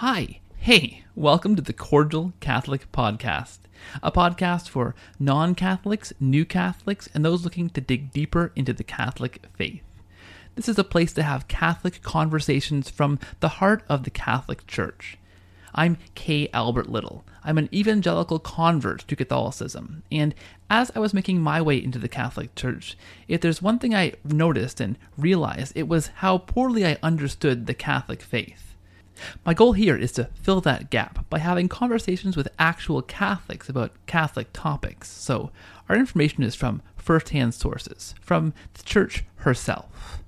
Hi, hey, welcome to the Cordial Catholic Podcast, a podcast for non Catholics, new Catholics, and those looking to dig deeper into the Catholic faith. This is a place to have Catholic conversations from the heart of the Catholic Church. I'm K. Albert Little. I'm an evangelical convert to Catholicism, and as I was making my way into the Catholic Church, if there's one thing I noticed and realized, it was how poorly I understood the Catholic faith. My goal here is to fill that gap by having conversations with actual Catholics about Catholic topics. So, our information is from first hand sources, from the Church herself.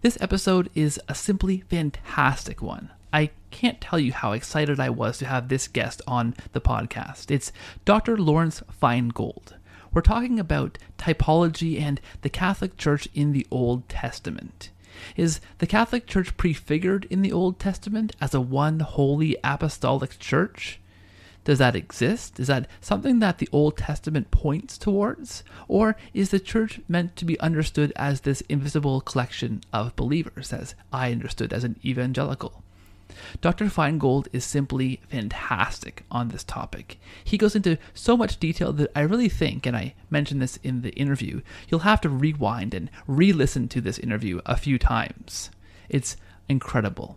This episode is a simply fantastic one. I can't tell you how excited I was to have this guest on the podcast. It's Dr. Lawrence Feingold. We're talking about typology and the Catholic Church in the Old Testament. Is the Catholic Church prefigured in the Old Testament as a one holy apostolic church? Does that exist? Is that something that the Old Testament points towards? Or is the church meant to be understood as this invisible collection of believers, as I understood as an evangelical? Dr. Feingold is simply fantastic on this topic. He goes into so much detail that I really think, and I mentioned this in the interview, you'll have to rewind and re listen to this interview a few times. It's incredible.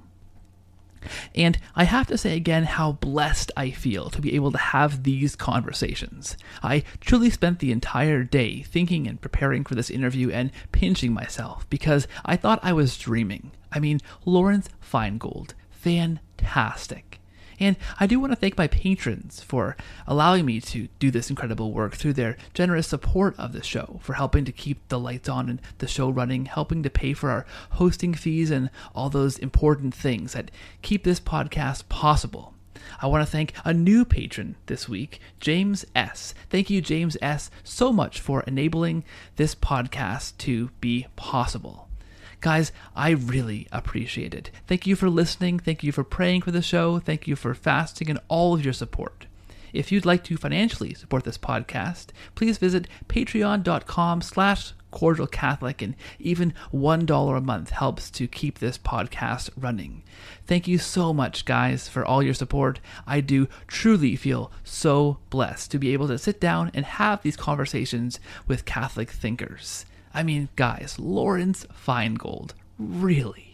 And I have to say again how blessed I feel to be able to have these conversations. I truly spent the entire day thinking and preparing for this interview and pinching myself because I thought I was dreaming. I mean, Lawrence Feingold, fantastic. And I do want to thank my patrons for allowing me to do this incredible work through their generous support of the show, for helping to keep the lights on and the show running, helping to pay for our hosting fees and all those important things that keep this podcast possible. I want to thank a new patron this week, James S. Thank you, James S., so much for enabling this podcast to be possible. Guys, I really appreciate it. Thank you for listening. Thank you for praying for the show. Thank you for fasting and all of your support. If you'd like to financially support this podcast, please visit patreon.com slash cordial catholic and even $1 a month helps to keep this podcast running. Thank you so much, guys, for all your support. I do truly feel so blessed to be able to sit down and have these conversations with Catholic thinkers. I mean, guys, Lawrence Feingold, really.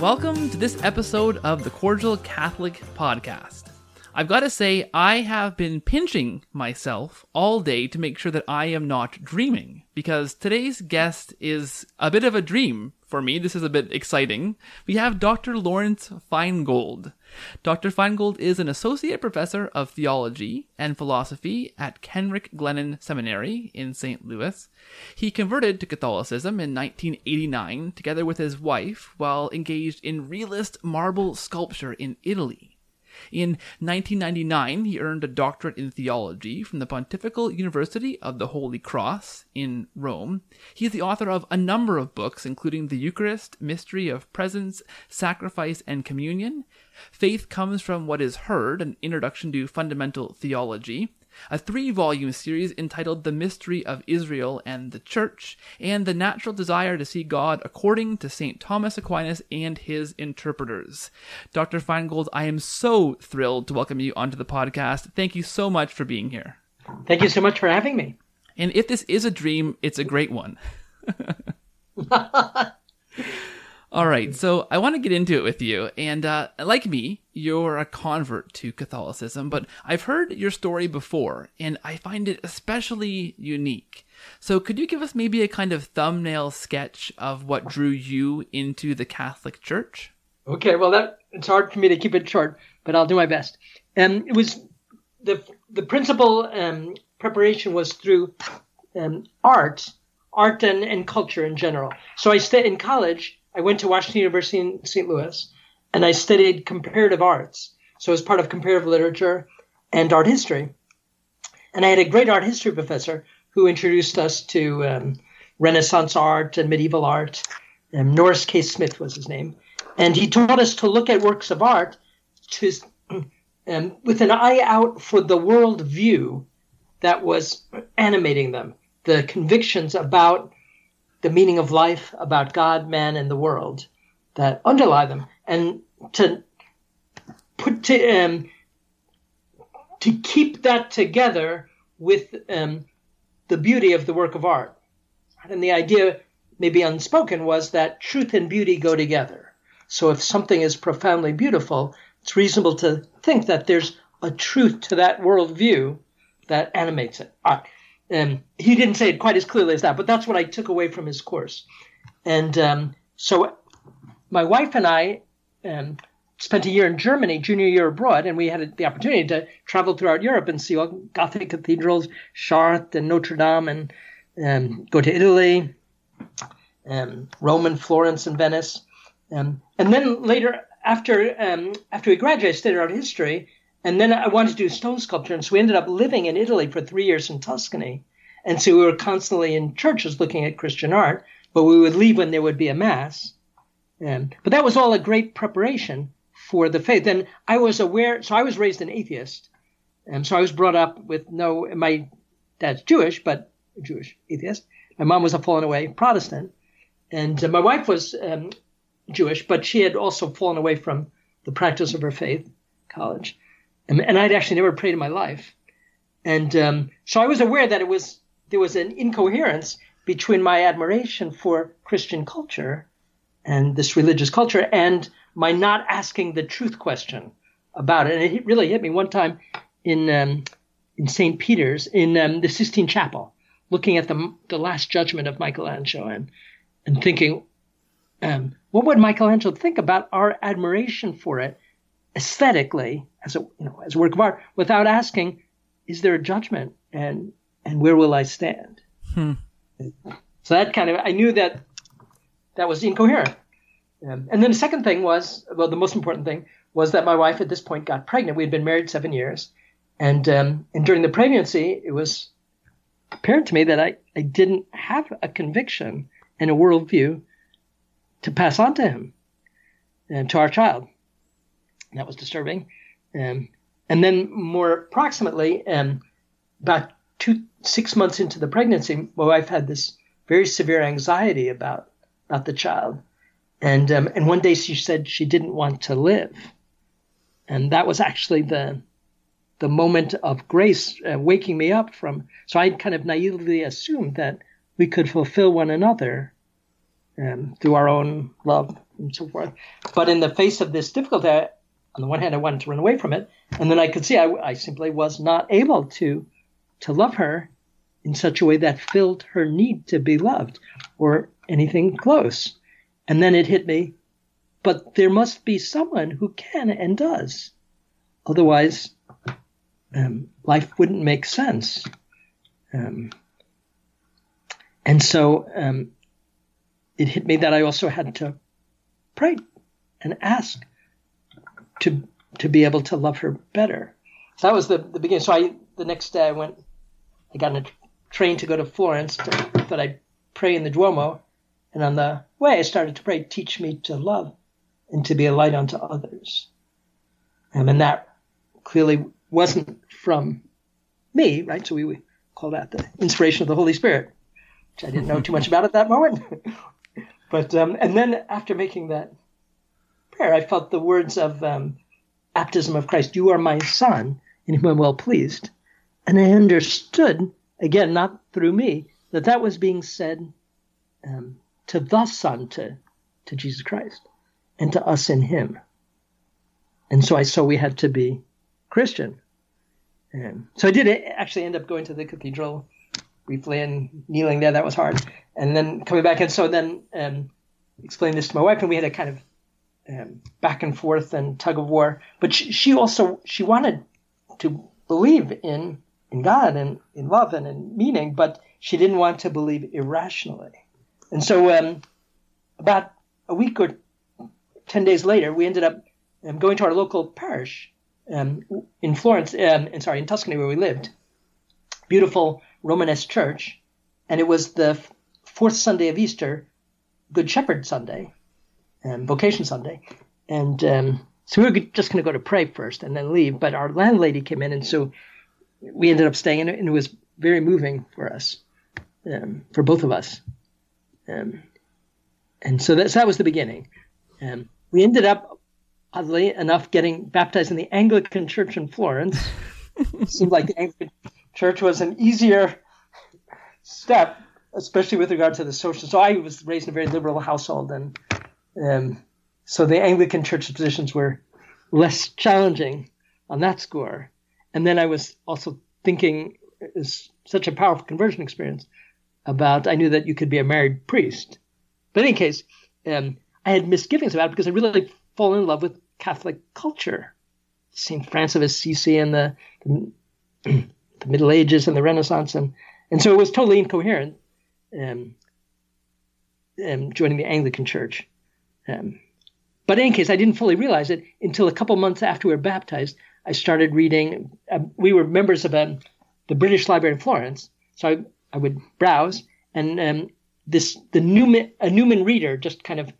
Welcome to this episode of the Cordial Catholic Podcast. I've got to say, I have been pinching myself all day to make sure that I am not dreaming, because today's guest is a bit of a dream for me. This is a bit exciting. We have Dr. Lawrence Feingold. Dr. Feingold is an associate professor of theology and philosophy at Kenrick Glennon Seminary in St. Louis. He converted to Catholicism in 1989 together with his wife while engaged in realist marble sculpture in Italy. In 1999, he earned a doctorate in theology from the Pontifical University of the Holy Cross in Rome. He is the author of a number of books, including The Eucharist, Mystery of Presence, Sacrifice, and Communion, Faith Comes from What Is Heard, an introduction to fundamental theology, a three volume series entitled The Mystery of Israel and the Church, and The Natural Desire to See God According to St. Thomas Aquinas and His Interpreters. Dr. Feingold, I am so thrilled to welcome you onto the podcast. Thank you so much for being here. Thank you so much for having me. And if this is a dream, it's a great one. All right, so I want to get into it with you. And uh, like me, you're a convert to Catholicism, but I've heard your story before, and I find it especially unique. So could you give us maybe a kind of thumbnail sketch of what drew you into the Catholic Church? Okay, well, that it's hard for me to keep it short, but I'll do my best. Um, it was the the principal um, preparation was through um, art, art and, and culture in general. So I stayed in college. I went to Washington University in St. Louis, and I studied comparative arts. So as part of comparative literature and art history. And I had a great art history professor who introduced us to um, Renaissance art and medieval art. Um, Norris K. Smith was his name. And he taught us to look at works of art to, um, with an eye out for the world view that was animating them, the convictions about the meaning of life, about God, man, and the world that underlie them, and to put to um, to keep that together with um, the beauty of the work of art. And the idea, maybe unspoken, was that truth and beauty go together. So if something is profoundly beautiful, it's reasonable to think that there's a truth to that worldview that animates it. And he didn't say it quite as clearly as that, but that's what I took away from his course. And um, so my wife and I um, spent a year in Germany, junior year abroad, and we had the opportunity to travel throughout Europe and see all Gothic cathedrals, Chartres and Notre Dame, and um, go to Italy, um, Rome and Florence and Venice. Um, and then later, after um, after we graduated, studied art history, and then I wanted to do stone sculpture, and so we ended up living in Italy for three years in Tuscany. And so we were constantly in churches looking at Christian art, but we would leave when there would be a mass. Um, but that was all a great preparation for the faith. And I was aware, so I was raised an atheist. And so I was brought up with no, my dad's Jewish, but Jewish atheist. My mom was a fallen away Protestant. And uh, my wife was um, Jewish, but she had also fallen away from the practice of her faith, college. And, and I'd actually never prayed in my life. And um, so I was aware that it was there was an incoherence between my admiration for Christian culture and this religious culture and my not asking the truth question about it. And it really hit me one time in um, in St. Peter's in um, the Sistine Chapel, looking at the the Last Judgment of Michelangelo and and thinking, um, what would Michelangelo think about our admiration for it aesthetically as a you know as a work of art, without asking, is there a judgment and and where will I stand? Hmm. So that kind of I knew that that was incoherent. Um, and then the second thing was, well, the most important thing was that my wife at this point got pregnant. We had been married seven years, and um, and during the pregnancy, it was apparent to me that I, I didn't have a conviction and a worldview to pass on to him and to our child. That was disturbing. Um, and then more approximately, um, about two six months into the pregnancy, my wife had this very severe anxiety about about the child and um, and one day she said she didn't want to live, and that was actually the the moment of grace uh, waking me up from. So I kind of naively assumed that we could fulfill one another um, through our own love and so forth. But in the face of this difficulty, I, on the one hand, I wanted to run away from it, and then I could see I, I simply was not able to to love her in such a way that filled her need to be loved or anything close. And then it hit me, but there must be someone who can and does. Otherwise, um, life wouldn't make sense. Um, and so um, it hit me that I also had to pray and ask to to be able to love her better. So that was the, the beginning. So I the next day I went, I got in a train to go to Florence. To, that I pray in the Duomo, and on the way, I started to pray, teach me to love and to be a light unto others. Um, and that clearly wasn't from me, right? So we, we call that the inspiration of the Holy Spirit, which I didn't know too much about at that moment. but, um, and then after making that prayer, I felt the words of um, baptism of Christ, you are my son, in whom I'm well pleased. And I understood, again, not through me, that that was being said um, to the Son, to, to Jesus Christ, and to us in Him. And so I saw we had to be Christian. And so I did actually end up going to the cathedral briefly and kneeling there. That was hard. And then coming back. And so then um, explained this to my wife, and we had a kind of um, back and forth and tug of war. But she, she also she wanted to believe in in God and in love and in meaning, but she didn't want to believe irrationally. And so, um, about a week or 10 days later, we ended up um, going to our local parish um, in Florence, um, and sorry, in Tuscany where we lived. beautiful Romanesque church, and it was the fourth Sunday of Easter, Good Shepherd Sunday, um, Vocation Sunday, and um, so we were just going to go to pray first and then leave. But our landlady came in, and so we ended up staying, and it was very moving for us, um, for both of us. Um, and so that, so that was the beginning. Um, we ended up, oddly enough, getting baptized in the Anglican Church in Florence. it seemed like the Anglican Church was an easier step, especially with regard to the social. So I was raised in a very liberal household, and um, so the Anglican Church positions were less challenging on that score. And then I was also thinking, is such a powerful conversion experience about. I knew that you could be a married priest, but in any case, um, I had misgivings about it because I really fall in love with Catholic culture. St. Francis of Assisi and the, the, the, Middle Ages and the Renaissance. And, and so it was totally incoherent um, um, joining the Anglican Church. Um, but in any case, I didn't fully realize it until a couple months after we were baptized. I started reading. Uh, we were members of um, the British Library in Florence, so I, I would browse, and um, this the Newman a Newman reader just kind of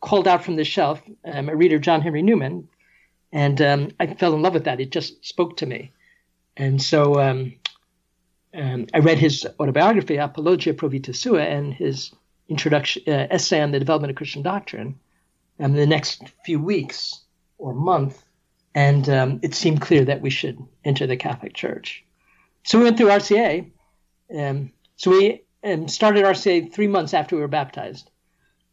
called out from the shelf, um, a reader, John Henry Newman, and um, I fell in love with that. It just spoke to me, and so um, um, I read his autobiography, Apologia Pro Vita Sua, and his introduction uh, essay on the development of Christian doctrine. Um, the next few weeks or month, and um, it seemed clear that we should enter the Catholic Church. So we went through RCIA. Um, so we um, started RCIA three months after we were baptized.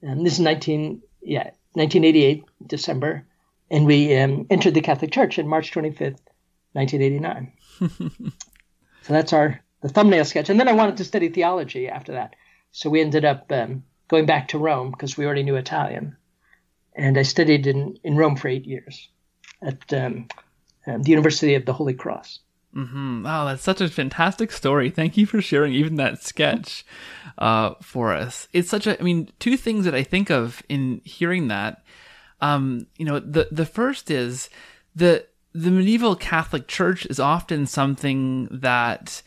Um, this is 19, yeah, 1988, December. And we um, entered the Catholic Church on March 25th, 1989. so that's our the thumbnail sketch. And then I wanted to study theology after that. So we ended up um, going back to Rome because we already knew Italian. And I studied in, in Rome for eight years at um, um, the University of the Holy Cross. Mm-hmm. Oh, that's such a fantastic story. Thank you for sharing even that sketch uh, for us. It's such a, I mean, two things that I think of in hearing that. Um, you know, the the first is the the medieval Catholic Church is often something that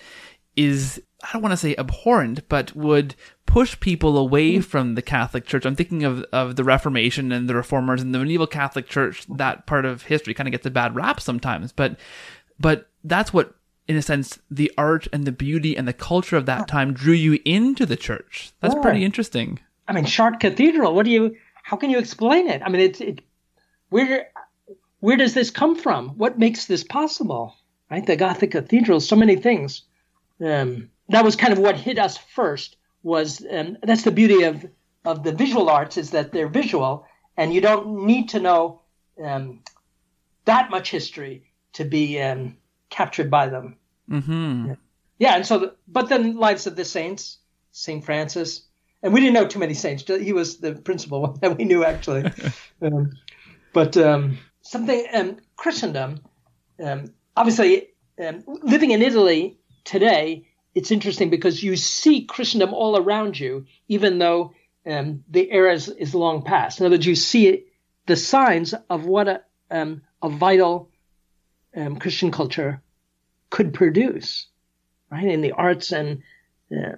is I don't want to say abhorrent, but would push people away from the Catholic Church. I'm thinking of, of the Reformation and the Reformers and the medieval Catholic Church. That part of history kind of gets a bad rap sometimes, but but that's what in a sense the art and the beauty and the culture of that time drew you into the church. That's pretty interesting. I mean chartres cathedral what do you how can you explain it? I mean it's it where where does this come from? What makes this possible? Right? The gothic cathedral so many things. Um, that was kind of what hit us first was um, that's the beauty of of the visual arts is that they're visual and you don't need to know um, that much history to be um, captured by them. Mm-hmm. Yeah. yeah, and so, the, but then lives of the saints, Saint Francis, and we didn't know too many saints. He was the principal one that we knew actually. um, but um, something um, Christendom, um, obviously, um, living in Italy today, it's interesting because you see Christendom all around you, even though um, the era is, is, long past. In other words, you see the signs of what a, a vital Christian culture could produce, right? In the arts and uh,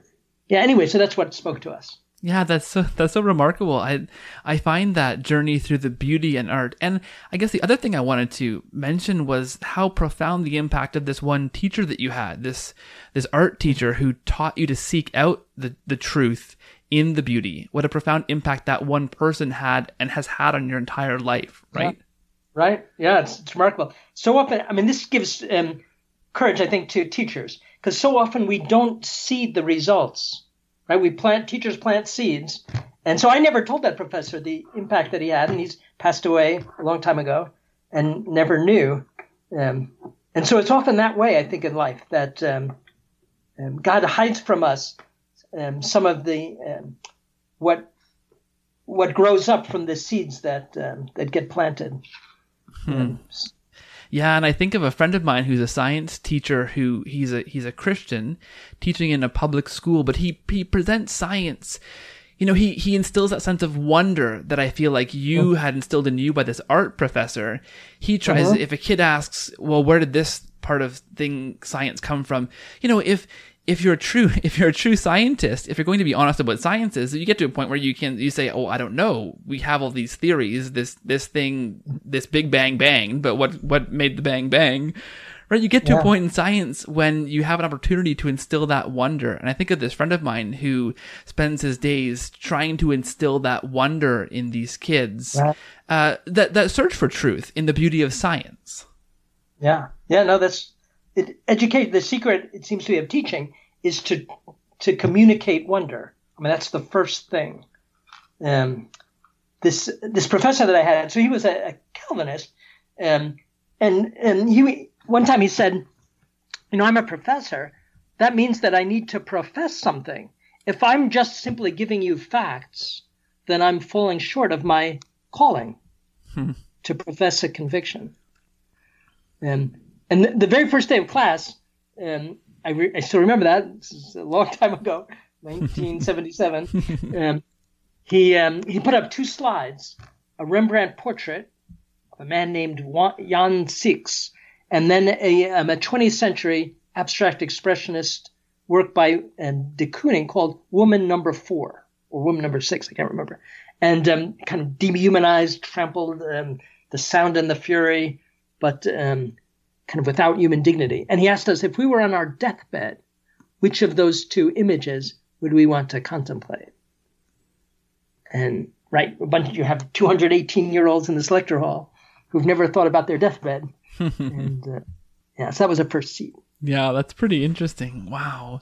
yeah. Anyway, so that's what spoke to us. Yeah, that's so that's so remarkable. I I find that journey through the beauty and art. And I guess the other thing I wanted to mention was how profound the impact of this one teacher that you had, this this art teacher who taught you to seek out the, the truth in the beauty. What a profound impact that one person had and has had on your entire life, right? Yeah. Right? Yeah, it's, it's remarkable. So often, I mean, this gives um, courage, I think, to teachers because so often we don't see the results. Right? We plant teachers plant seeds, and so I never told that professor the impact that he had, and he's passed away a long time ago, and never knew. Um, and so it's often that way, I think, in life that um, um, God hides from us um, some of the um, what what grows up from the seeds that um, that get planted. Hmm. Yeah, and I think of a friend of mine who's a science teacher who he's a he's a Christian teaching in a public school, but he he presents science. You know, he he instills that sense of wonder that I feel like you had instilled in you by this art professor. He tries uh-huh. if a kid asks, "Well, where did this part of thing science come from. You know, if if you're a true if you're a true scientist, if you're going to be honest about science is, you get to a point where you can you say, "Oh, I don't know. We have all these theories. This this thing, this Big Bang bang, but what what made the bang bang?" Right? You get to yeah. a point in science when you have an opportunity to instill that wonder. And I think of this friend of mine who spends his days trying to instill that wonder in these kids. Yeah. Uh, that that search for truth in the beauty of science. Yeah. Yeah, no, that's it, educate the secret it seems to be of teaching is to to communicate wonder. I mean, that's the first thing. Um, this this professor that I had, so he was a, a Calvinist, um, and and he one time he said, you know, I'm a professor. That means that I need to profess something. If I'm just simply giving you facts, then I'm falling short of my calling hmm. to profess a conviction. Um, and the, the, very first day of class, um, I, re- I still remember that. This is a long time ago, 1977. um, he um, he put up two slides: a Rembrandt portrait of a man named Jan Six, and then a, um, a 20th century abstract expressionist work by um, de Kooning called Woman Number Four or Woman Number Six. I can't remember. And um, kind of dehumanized, trampled um, the sound and the fury, but um, kind of without human dignity. And he asked us if we were on our deathbed, which of those two images would we want to contemplate? And right, a bunch you have 218 year olds in this lecture hall who've never thought about their deathbed. and uh, yeah, so that was a first seat. Yeah, that's pretty interesting. Wow.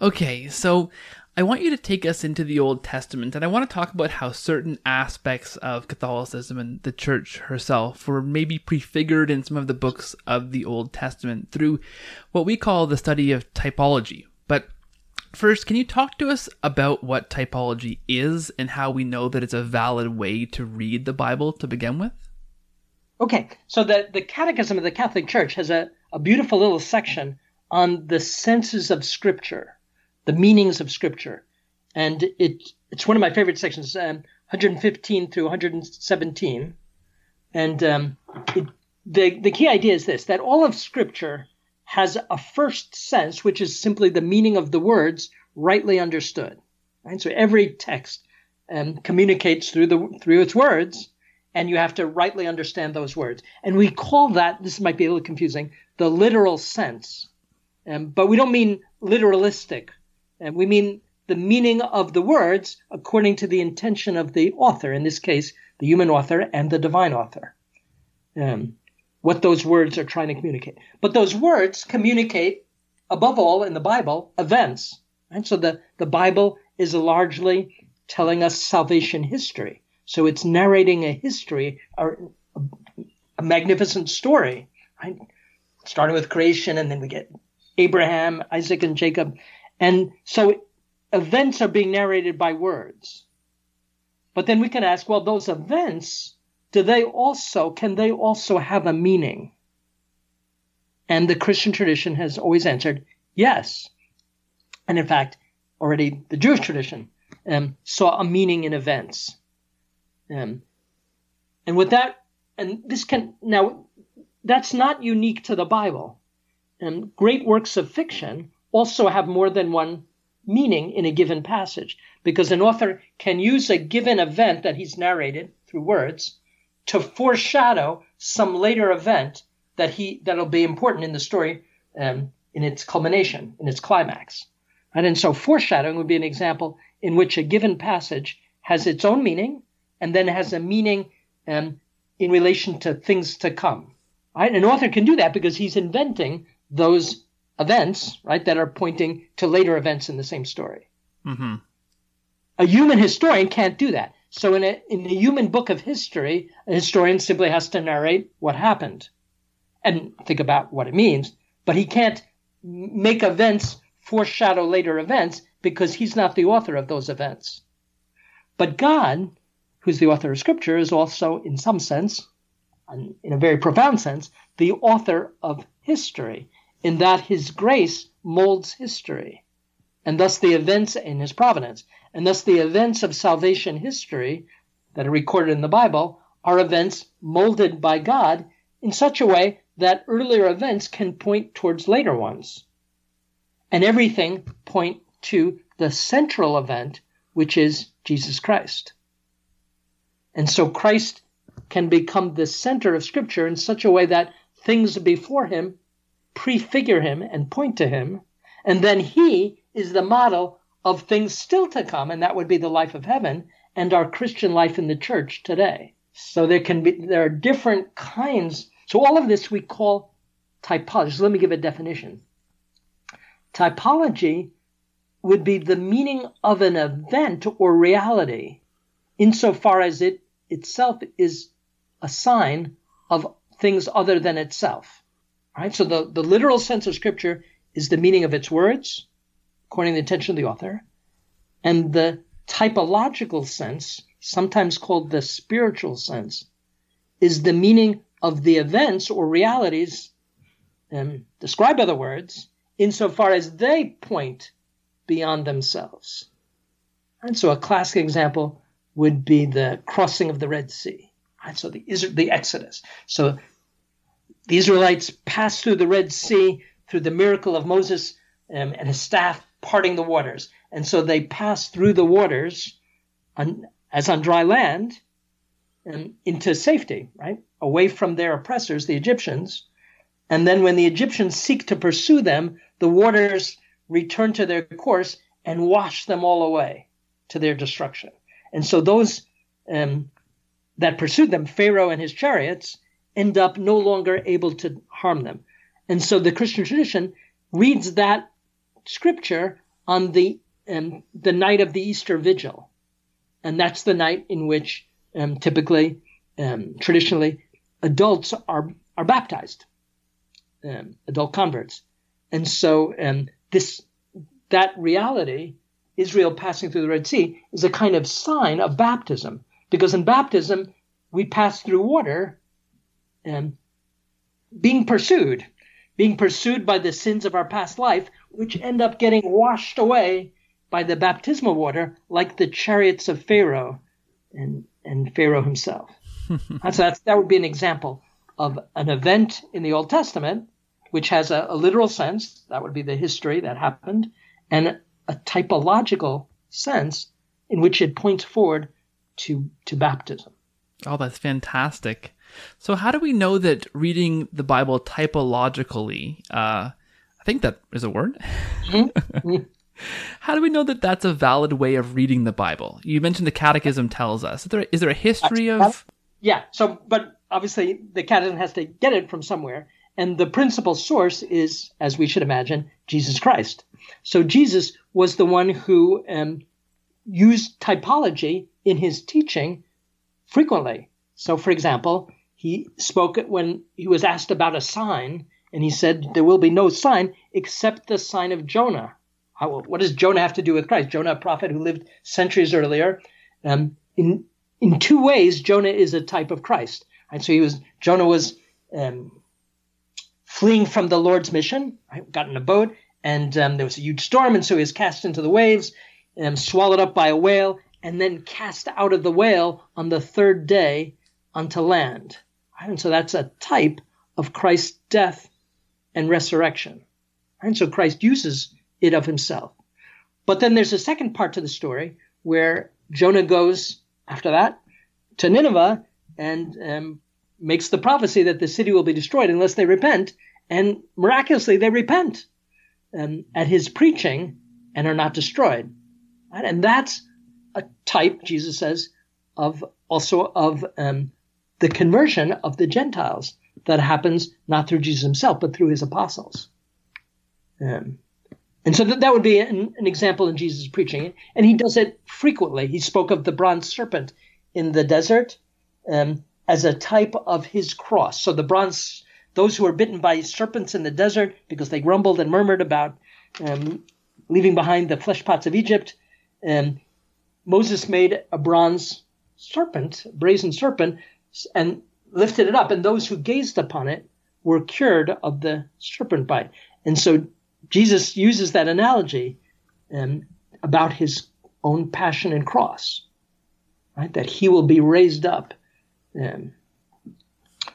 Okay, so I want you to take us into the Old Testament, and I want to talk about how certain aspects of Catholicism and the Church herself were maybe prefigured in some of the books of the Old Testament through what we call the study of typology. But first, can you talk to us about what typology is and how we know that it's a valid way to read the Bible to begin with? Okay, so the, the Catechism of the Catholic Church has a, a beautiful little section on the senses of Scripture the meanings of Scripture, and it it's one of my favorite sections, um, 115 through 117, and um, it, the the key idea is this: that all of Scripture has a first sense, which is simply the meaning of the words rightly understood. Right? So every text um, communicates through the through its words, and you have to rightly understand those words. And we call that this might be a little confusing the literal sense, um, but we don't mean literalistic and we mean the meaning of the words according to the intention of the author, in this case, the human author and the divine author. Um, what those words are trying to communicate. But those words communicate, above all in the Bible, events. And so the, the Bible is largely telling us salvation history. So it's narrating a history, or a, a magnificent story, right? Starting with creation, and then we get Abraham, Isaac, and Jacob, and so events are being narrated by words. But then we can ask, well, those events, do they also, can they also have a meaning? And the Christian tradition has always answered yes. And in fact, already the Jewish tradition um, saw a meaning in events. Um, and with that, and this can, now, that's not unique to the Bible. And um, great works of fiction also have more than one meaning in a given passage because an author can use a given event that he's narrated through words to foreshadow some later event that he that'll be important in the story um, in its culmination in its climax right? and so foreshadowing would be an example in which a given passage has its own meaning and then has a meaning um, in relation to things to come right an author can do that because he's inventing those events, right, that are pointing to later events in the same story. Mm-hmm. A human historian can't do that. So in a in the human book of history, a historian simply has to narrate what happened and think about what it means, but he can't make events foreshadow later events because he's not the author of those events. But God, who's the author of scripture, is also in some sense, in a very profound sense, the author of history in that his grace molds history, and thus the events in his providence, and thus the events of salvation history that are recorded in the Bible are events molded by God in such a way that earlier events can point towards later ones. And everything point to the central event, which is Jesus Christ. And so Christ can become the center of Scripture in such a way that things before him prefigure him and point to him. And then he is the model of things still to come, and that would be the life of heaven and our Christian life in the church today. So there can be there are different kinds. So all of this we call typology. Let me give a definition. Typology would be the meaning of an event or reality insofar as it itself is a sign of things other than itself. Right? So the, the literal sense of scripture is the meaning of its words, according to the intention of the author, and the typological sense, sometimes called the spiritual sense, is the meaning of the events or realities um, described by the words insofar as they point beyond themselves. And so a classic example would be the crossing of the Red Sea. Right? So the, the Exodus. So the Israelites passed through the Red Sea through the miracle of Moses um, and his staff parting the waters. And so they passed through the waters on, as on dry land um, into safety, right? Away from their oppressors, the Egyptians. And then when the Egyptians seek to pursue them, the waters return to their course and wash them all away to their destruction. And so those um, that pursued them, Pharaoh and his chariots, end up no longer able to harm them. And so the Christian tradition reads that scripture on the um, the night of the Easter Vigil, and that's the night in which um, typically, um, traditionally, adults are are baptized, um, adult converts, and so um, this that reality, Israel passing through the Red Sea, is a kind of sign of baptism, because in baptism we pass through water, and being pursued being pursued by the sins of our past life, which end up getting washed away by the baptismal water, like the chariots of Pharaoh and, and Pharaoh himself. so that's, that would be an example of an event in the Old Testament, which has a, a literal sense, that would be the history that happened, and a typological sense in which it points forward to, to baptism. Oh, that's fantastic. So, how do we know that reading the Bible typologically, uh, I think that is a word. Mm-hmm. how do we know that that's a valid way of reading the Bible? You mentioned the Catechism tells us. Is there, is there a history of? Yeah. So, but obviously, the Catechism has to get it from somewhere, and the principal source is, as we should imagine, Jesus Christ. So, Jesus was the one who um, used typology in his teaching frequently. So, for example, he spoke it when he was asked about a sign, and he said, There will be no sign except the sign of Jonah. How, what does Jonah have to do with Christ? Jonah, a prophet who lived centuries earlier. Um, in, in two ways, Jonah is a type of Christ. And so he was, Jonah was um, fleeing from the Lord's mission, right? got in a boat, and um, there was a huge storm, and so he was cast into the waves, and swallowed up by a whale, and then cast out of the whale on the third day onto land. And so that's a type of Christ's death and resurrection. And so Christ uses it of himself. But then there's a second part to the story where Jonah goes after that to Nineveh and um, makes the prophecy that the city will be destroyed unless they repent. And miraculously, they repent um, at his preaching and are not destroyed. Right? And that's a type, Jesus says, of also of um, the conversion of the Gentiles that happens not through Jesus himself, but through his apostles. Um, and so that, that would be an, an, example in Jesus' preaching. And he does it frequently. He spoke of the bronze serpent in the desert um, as a type of his cross. So the bronze, those who were bitten by serpents in the desert because they grumbled and murmured about um, leaving behind the flesh pots of Egypt, um, Moses made a bronze serpent, brazen serpent, and lifted it up, and those who gazed upon it were cured of the serpent bite. And so Jesus uses that analogy um, about his own passion and cross, right? That he will be raised up um,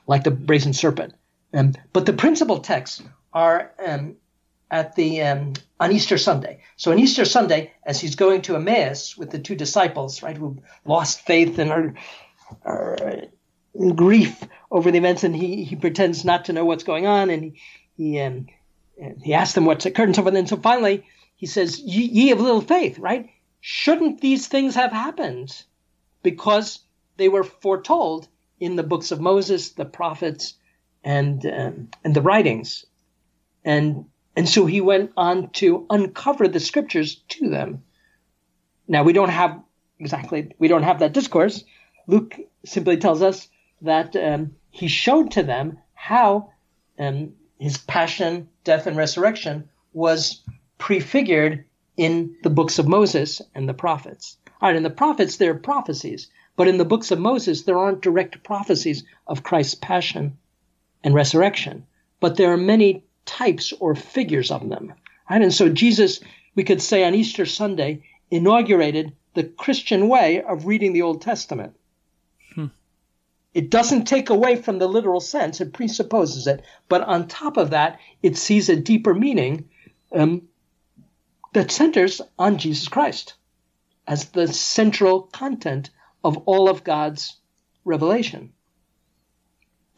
like the brazen serpent. Um, but the principal texts are um, at the um, on Easter Sunday. So on Easter Sunday, as he's going to Emmaus with the two disciples, right, who lost faith and are, are grief over the events, and he, he pretends not to know what's going on, and he he, um, he asks them what's occurred and so forth. And so finally, he says, "Ye, of little faith, right? Shouldn't these things have happened because they were foretold in the books of Moses, the prophets, and um, and the writings?" And and so he went on to uncover the scriptures to them. Now we don't have exactly we don't have that discourse. Luke simply tells us that um, he showed to them how um, his passion, death, and resurrection was prefigured in the books of Moses and the prophets. All right, in the prophets there are prophecies, but in the books of Moses there aren't direct prophecies of Christ's passion and resurrection. But there are many types or figures of them. Right? And so Jesus, we could say on Easter Sunday, inaugurated the Christian way of reading the Old Testament. It doesn't take away from the literal sense, it presupposes it. But on top of that, it sees a deeper meaning um, that centers on Jesus Christ as the central content of all of God's revelation.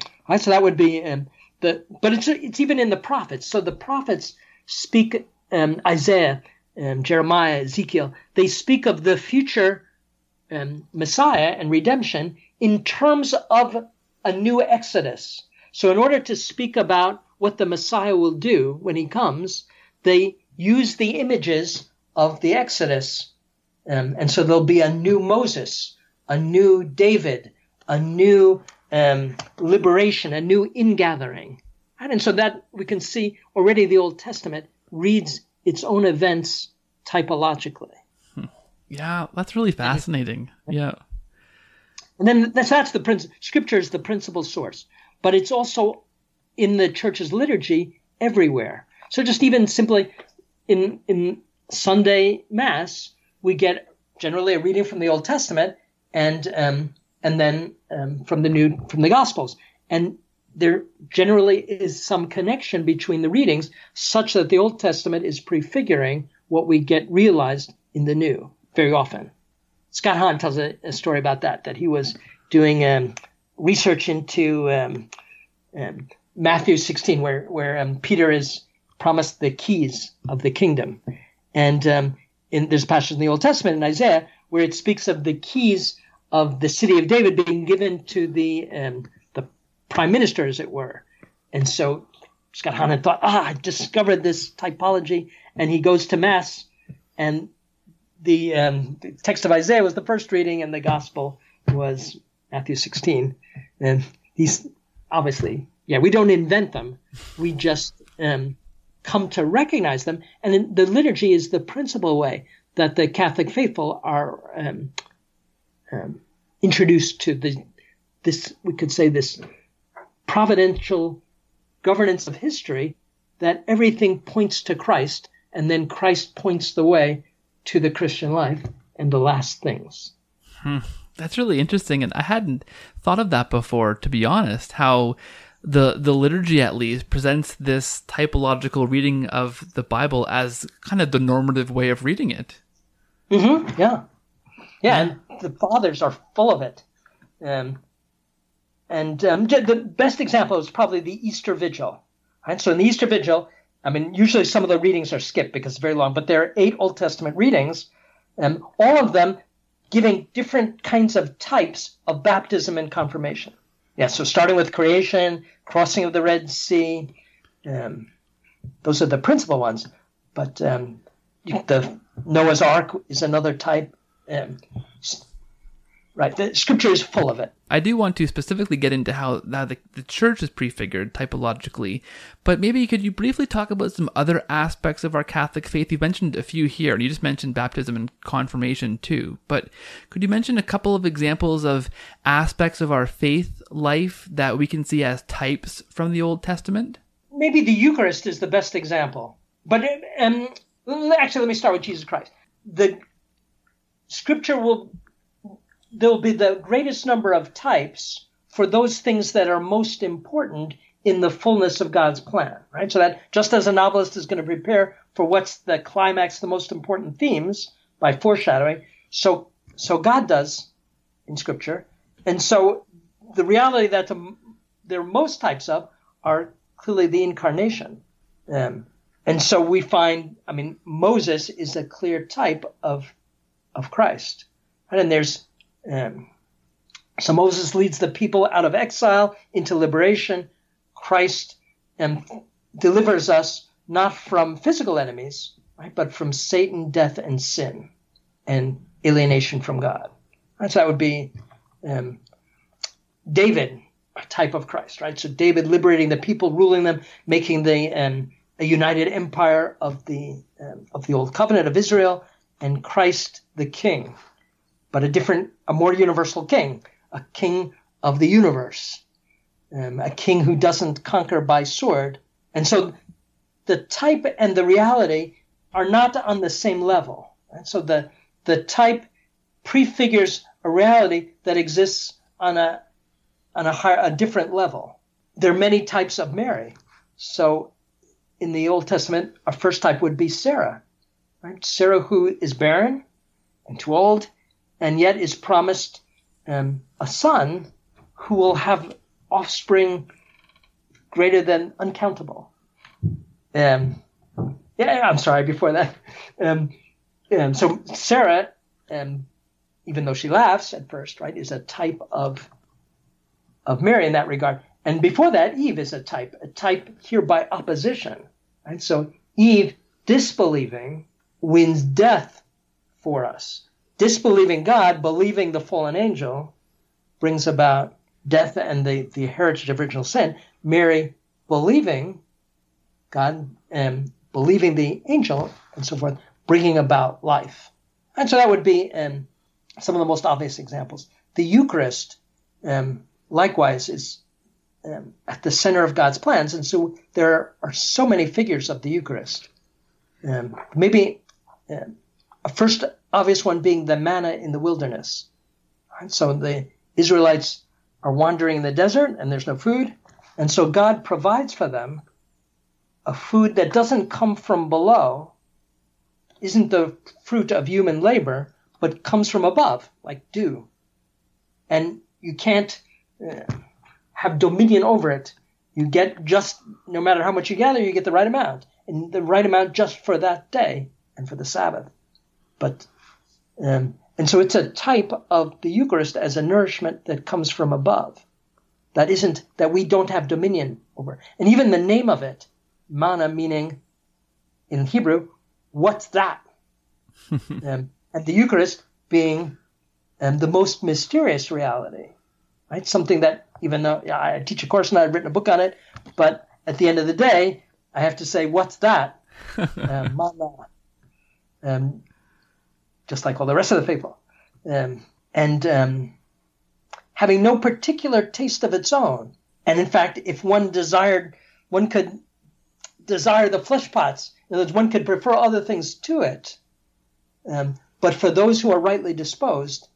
All right, so that would be um, the but it's it's even in the prophets. So the prophets speak um, Isaiah, um, Jeremiah, Ezekiel. They speak of the future um, Messiah and redemption in terms of a new Exodus. So in order to speak about what the Messiah will do when he comes, they use the images of the Exodus. Um, and so there'll be a new Moses, a new David, a new um, liberation, a new ingathering. Right? And so that we can see already the Old Testament reads its own events typologically. Yeah, that's really fascinating. Yeah. And then that's, that's the principle. Scripture is the principal source, but it's also in the church's liturgy everywhere. So just even simply in in Sunday Mass, we get generally a reading from the Old Testament and um, and then um, from the new from the Gospels, and there generally is some connection between the readings, such that the Old Testament is prefiguring what we get realized in the New very often. Scott Hahn tells a, a story about that that he was doing um, research into um, um, Matthew 16, where where um, Peter is promised the keys of the kingdom, and um, in, there's a passage in the Old Testament in Isaiah where it speaks of the keys of the city of David being given to the um, the prime minister, as it were. And so Scott Hahn had thought, ah, I discovered this typology, and he goes to mass, and the, um, the text of Isaiah was the first reading, and the gospel was Matthew 16. And he's obviously, yeah, we don't invent them, we just um, come to recognize them, and the liturgy is the principal way that the Catholic faithful are um, um, introduced to the this we could say this providential governance of history that everything points to Christ and then Christ points the way to the Christian life and the last things. Hmm. That's really interesting and I hadn't thought of that before to be honest how the the liturgy at least presents this typological reading of the Bible as kind of the normative way of reading it. Mm-hmm. Yeah. Yeah, and the fathers are full of it. Um, and um, the best example is probably the Easter Vigil. Right? So in the Easter Vigil, I mean, usually some of the readings are skipped because it's very long, but there are eight Old Testament readings, um, all of them giving different kinds of types of baptism and confirmation. Yeah, so starting with creation, crossing of the Red Sea, um, those are the principal ones. But um, the Noah's Ark is another type. Um, right, the scripture is full of it. I do want to specifically get into how, how the, the church is prefigured typologically, but maybe could you briefly talk about some other aspects of our Catholic faith? You mentioned a few here, and you just mentioned baptism and confirmation too. But could you mention a couple of examples of aspects of our faith life that we can see as types from the Old Testament? Maybe the Eucharist is the best example. But um, actually, let me start with Jesus Christ. The scripture will there will be the greatest number of types for those things that are most important in the fullness of God's plan, right? So that just as a novelist is going to prepare for what's the climax, the most important themes by foreshadowing, so so God does in Scripture, and so the reality that the, there are most types of are clearly the incarnation, um, and so we find, I mean, Moses is a clear type of of Christ, right? and there's um, so Moses leads the people out of exile into liberation. Christ um, delivers us not from physical enemies, right, but from Satan, death, and sin, and alienation from God. Right, so that would be um, David, a type of Christ, right? So David liberating the people, ruling them, making the um, a united empire of the um, of the old covenant of Israel, and Christ the King, but a different, a more universal King, a King of the universe, um, a king who doesn't conquer by sword. And so the type and the reality are not on the same level. And so the, the type prefigures a reality that exists on a, on a, higher, a different level. There are many types of Mary. So in the Old Testament, our first type would be Sarah. Right? Sarah, who is barren and too old, and yet is promised um, a son who will have offspring greater than uncountable. Um, yeah, I'm sorry. Before that, um, um, so Sarah, um, even though she laughs at first, right, is a type of of Mary in that regard. And before that, Eve is a type, a type here by opposition. Right? So Eve, disbelieving, wins death for us. Disbelieving God, believing the fallen angel, brings about death and the, the heritage of original sin. Mary believing God and believing the angel and so forth, bringing about life. And so that would be um, some of the most obvious examples. The Eucharist, um, likewise, is um, at the center of God's plans. And so there are so many figures of the Eucharist. Um, maybe um, a first obvious one being the manna in the wilderness. And so the Israelites are wandering in the desert and there's no food. And so God provides for them a food that doesn't come from below, isn't the fruit of human labor, but comes from above, like dew. And you can't uh, have dominion over it. You get just, no matter how much you gather, you get the right amount. And the right amount just for that day and for the Sabbath. But um, and so it's a type of the Eucharist as a nourishment that comes from above. That isn't, that we don't have dominion over. And even the name of it, manna meaning in Hebrew, what's that? um, and the Eucharist being um, the most mysterious reality, right? Something that even though yeah, I teach a course and I've written a book on it, but at the end of the day, I have to say, what's that? uh, manna. Um, just like all the rest of the people. Um, and um, having no particular taste of its own. And in fact, if one desired, one could desire the flesh pots. In other words, one could prefer other things to it. Um, but for those who are rightly disposed,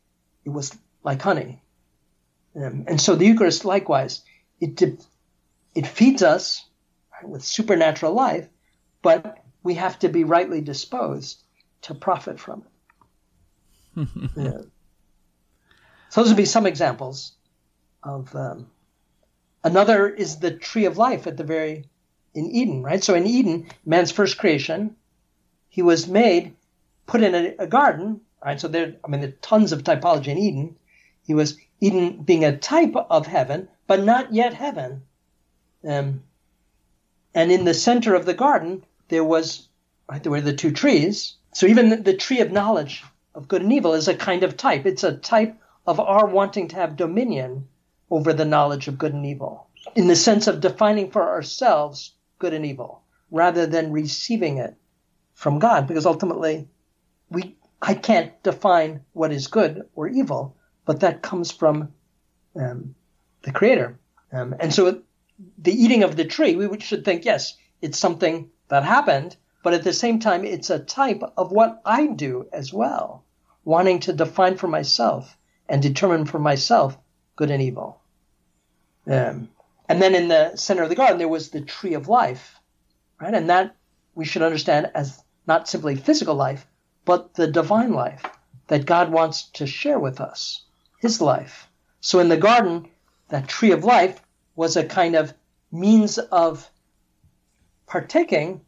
it was like honey. Um, and so the Eucharist, likewise, it it feeds us with supernatural life, but we have to be rightly disposed to profit from it yeah. So those would be some examples of. Um, another is the tree of life at the very in Eden, right? So in Eden, man's first creation, he was made, put in a, a garden, right? So there, I mean, there are tons of typology in Eden. He was Eden being a type of heaven, but not yet heaven. Um, and in the center of the garden, there was, right, there were the two trees. So even the, the tree of knowledge of good and evil is a kind of type. It's a type of our wanting to have dominion over the knowledge of good and evil in the sense of defining for ourselves good and evil rather than receiving it from God because ultimately we I can't define what is good or evil, but that comes from um, the Creator. Um, and so the eating of the tree, we should think, yes, it's something that happened, but at the same time, it's a type of what I do as well wanting to define for myself and determine for myself good and evil. Um, And then in the center of the garden, there was the tree of life, right? And that we should understand as not simply physical life, but the divine life that God wants to share with us, his life. So in the garden, that tree of life was a kind of means of partaking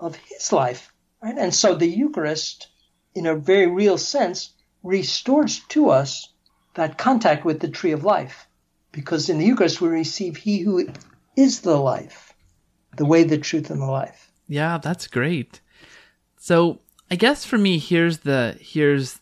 of his life, right? And so the Eucharist, in a very real sense, restores to us that contact with the tree of life. Because in the Eucharist, we receive He who is the life, the way, the truth, and the life. Yeah, that's great. So I guess for me, here's the here's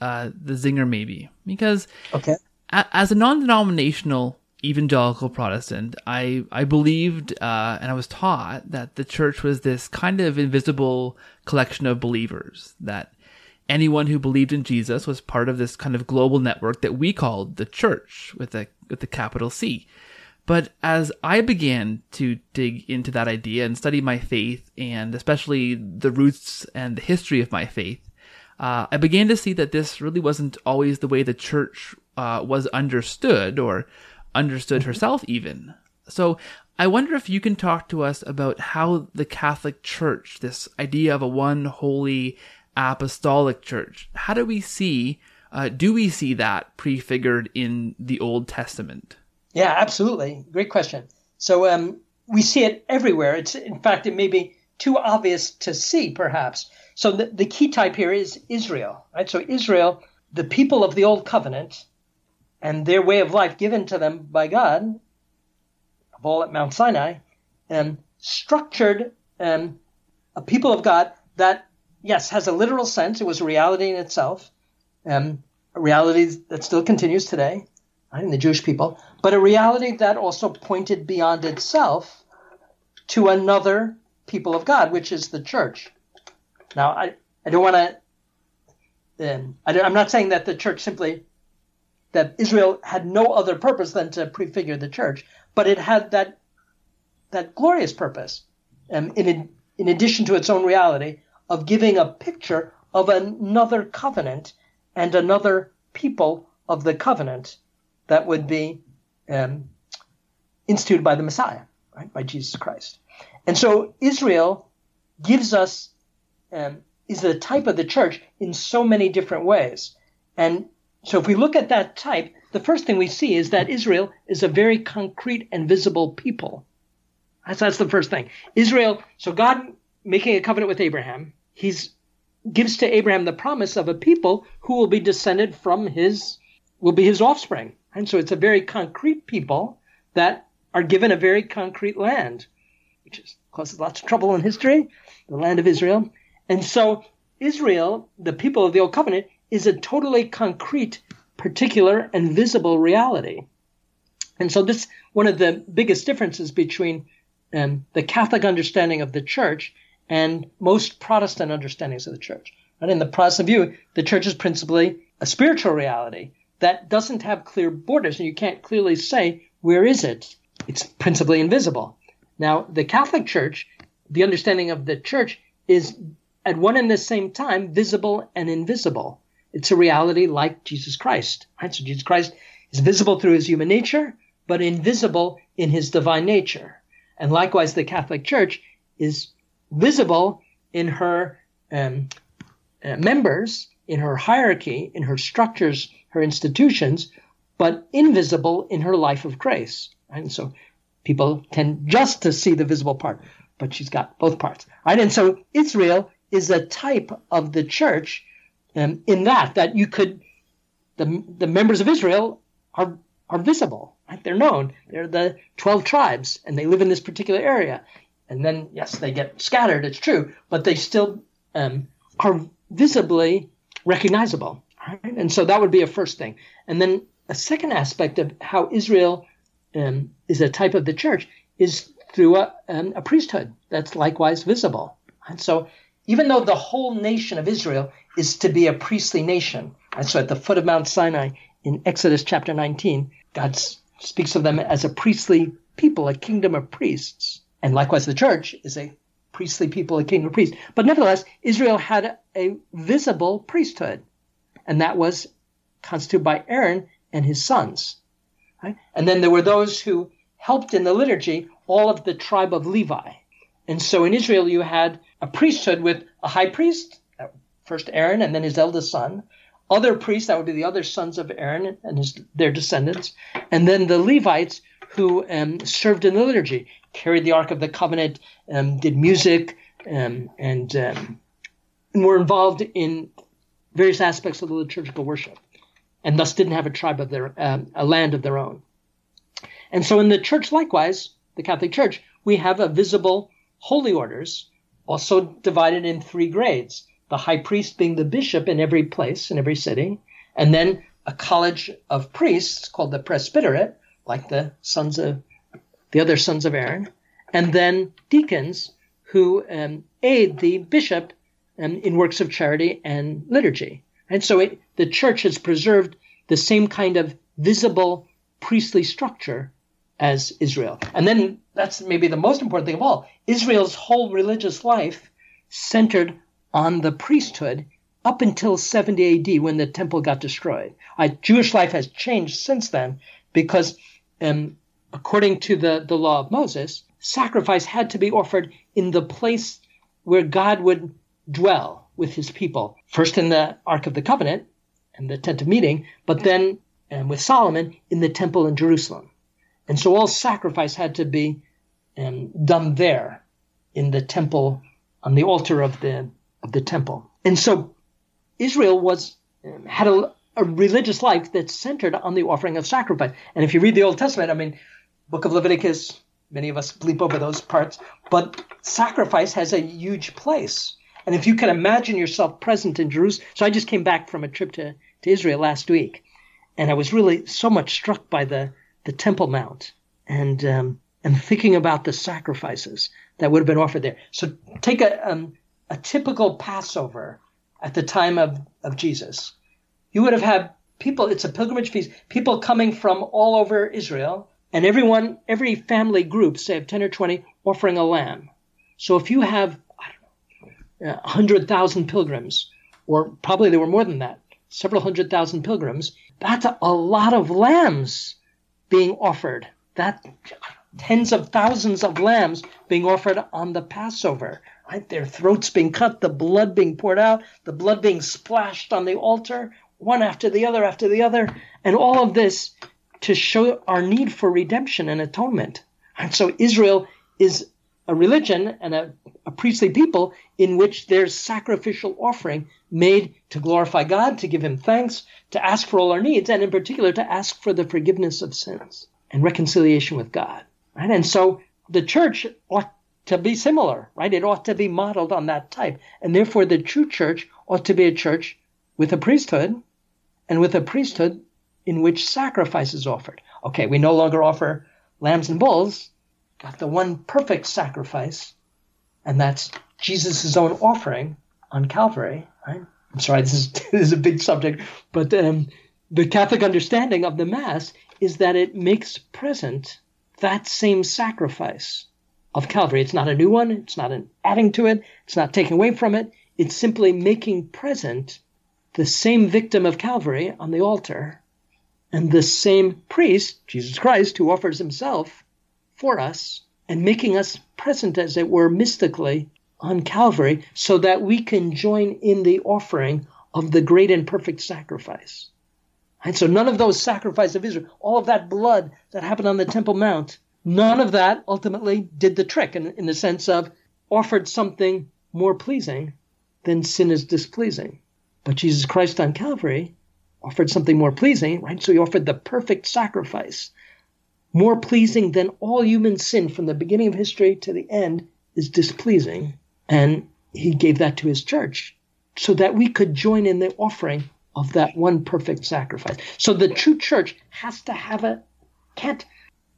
uh, the zinger maybe because okay. a- as a non-denominational evangelical Protestant, I I believed uh, and I was taught that the church was this kind of invisible collection of believers that anyone who believed in Jesus was part of this kind of global network that we called the church with a with the capital C. But as I began to dig into that idea and study my faith, and especially the roots and the history of my faith, uh, I began to see that this really wasn't always the way the church uh, was understood or understood herself, even. So I wonder if you can talk to us about how the Catholic Church, this idea of a one holy apostolic church, how do we see, uh, do we see that prefigured in the Old Testament? Yeah, absolutely. Great question. So um, we see it everywhere. It's in fact it may be too obvious to see, perhaps. So the, the key type here is Israel, right? So Israel, the people of the old covenant, and their way of life given to them by God, of all at Mount Sinai, and structured um, a people of God that, yes, has a literal sense. It was a reality in itself, um, a reality that still continues today right, in the Jewish people, but a reality that also pointed beyond itself to another people of God, which is the church. Now, I, I don't want to, um, I am not saying that the church simply, that Israel had no other purpose than to prefigure the church, but it had that, that glorious purpose, um, in, in addition to its own reality, of giving a picture of another covenant and another people of the covenant that would be um, instituted by the Messiah, right, by Jesus Christ. And so Israel gives us um, is the type of the church in so many different ways. And so if we look at that type, the first thing we see is that Israel is a very concrete and visible people. That's, that's the first thing. Israel, so God making a covenant with Abraham, he's gives to Abraham the promise of a people who will be descended from his, will be his offspring. And so it's a very concrete people that are given a very concrete land, which causes lots of trouble in history, the land of Israel. And so Israel, the people of the Old Covenant, is a totally concrete, particular, and visible reality. And so this one of the biggest differences between um, the Catholic understanding of the church and most Protestant understandings of the church. And in the Protestant view, the church is principally a spiritual reality that doesn't have clear borders, and you can't clearly say where is it. It's principally invisible. Now, the Catholic Church, the understanding of the church is at one and the same time visible and invisible. It's a reality like Jesus Christ. Right? So Jesus Christ is visible through his human nature, but invisible in his divine nature. And likewise, the Catholic Church is visible in her um, uh, members, in her hierarchy, in her structures, her institutions, but invisible in her life of grace. Right? And so people tend just to see the visible part, but she's got both parts. Right? And so Israel is a type of the church um, in that that you could the the members of Israel are are visible. Right? They're known. They're the twelve tribes, and they live in this particular area. And then, yes, they get scattered. It's true, but they still um, are visibly recognizable. Right? And so that would be a first thing. And then a second aspect of how Israel um, is a type of the church is through a, um, a priesthood that's likewise visible. And so even though the whole nation of Israel is to be a priestly nation, and so at the foot of Mount Sinai in Exodus chapter 19, God speaks of them as a priestly people, a kingdom of priests. And likewise, the church is a priestly people, a kingdom of priests. But nevertheless, Israel had a visible priesthood, and that was constituted by Aaron and his sons. Right? And then there were those who helped in the liturgy all of the tribe of Levi. And so in Israel, you had a priesthood with a high priest, first Aaron and then his eldest son, other priests, that would be the other sons of Aaron and his, their descendants, and then the Levites who um, served in the liturgy, carried the Ark of the Covenant, um, did music, um, and, um, and were involved in various aspects of the liturgical worship, and thus didn't have a tribe of their, um, a land of their own. And so in the church, likewise, the Catholic Church, we have a visible holy orders, also divided in three grades the high priest being the bishop in every place, in every city, and then a college of priests called the presbyterate, like the sons of the other sons of Aaron, and then deacons who um, aid the bishop um, in works of charity and liturgy. And so it, the church has preserved the same kind of visible priestly structure as Israel. And then that's maybe the most important thing of all. Israel's whole religious life centered on the priesthood up until 70 AD when the temple got destroyed. Jewish life has changed since then because, um, according to the, the law of Moses, sacrifice had to be offered in the place where God would dwell with his people. First in the Ark of the Covenant and the tent of meeting, but then um, with Solomon in the temple in Jerusalem. And so all sacrifice had to be um, done there in the temple on the altar of the of the temple. And so Israel was had a, a religious life that centered on the offering of sacrifice. And if you read the Old Testament, I mean, Book of Leviticus, many of us bleep over those parts, but sacrifice has a huge place. And if you can imagine yourself present in Jerusalem, so I just came back from a trip to, to Israel last week, and I was really so much struck by the, the Temple Mount and um, and thinking about the sacrifices that would have been offered there. So take a um, a typical Passover at the time of, of Jesus, you would have had people, it's a pilgrimage feast, people coming from all over Israel, and everyone, every family group, say of 10 or 20, offering a lamb. So if you have, I don't know, 100,000 pilgrims, or probably there were more than that, several hundred thousand pilgrims, that's a lot of lambs being offered. That tens of thousands of lambs being offered on the Passover right? Their throats being cut, the blood being poured out, the blood being splashed on the altar, one after the other after the other, and all of this to show our need for redemption and atonement. And so Israel is a religion and a, a priestly people in which there's sacrificial offering made to glorify God, to give him thanks, to ask for all our needs, and in particular to ask for the forgiveness of sins and reconciliation with God. Right? And so the church ought to be similar, right? It ought to be modeled on that type. And therefore, the true church ought to be a church with a priesthood and with a priesthood in which sacrifice is offered. Okay, we no longer offer lambs and bulls, got the one perfect sacrifice, and that's Jesus' own offering on Calvary, right? I'm sorry, this is, this is a big subject, but um, the Catholic understanding of the Mass is that it makes present that same sacrifice of Calvary. It's not a new one. It's not an adding to it. It's not taking away from it. It's simply making present the same victim of Calvary on the altar and the same priest, Jesus Christ, who offers himself for us and making us present, as it were, mystically on Calvary so that we can join in the offering of the great and perfect sacrifice. And so none of those sacrifices of Israel, all of that blood that happened on the Temple Mount, None of that ultimately did the trick in, in the sense of offered something more pleasing than sin is displeasing. But Jesus Christ on Calvary offered something more pleasing, right? So he offered the perfect sacrifice, more pleasing than all human sin from the beginning of history to the end is displeasing. And he gave that to his church so that we could join in the offering of that one perfect sacrifice. So the true church has to have a, can't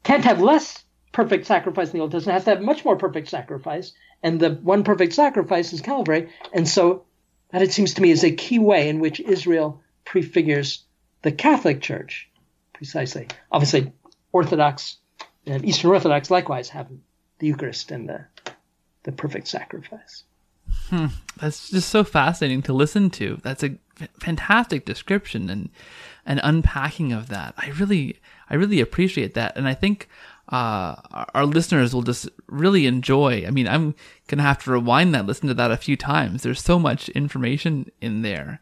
can't have less perfect sacrifice in the Old Testament, has to have much more perfect sacrifice. And the one perfect sacrifice is Calvary. And so that, it seems to me, is a key way in which Israel prefigures the Catholic Church, precisely. Obviously, Orthodox and Eastern Orthodox likewise have the Eucharist and the, the perfect sacrifice. Hmm. That's just so fascinating to listen to. That's a fantastic description and an unpacking of that. I really, I really appreciate that, and I think uh, our listeners will just really enjoy. I mean, I'm gonna have to rewind that, listen to that a few times. There's so much information in there.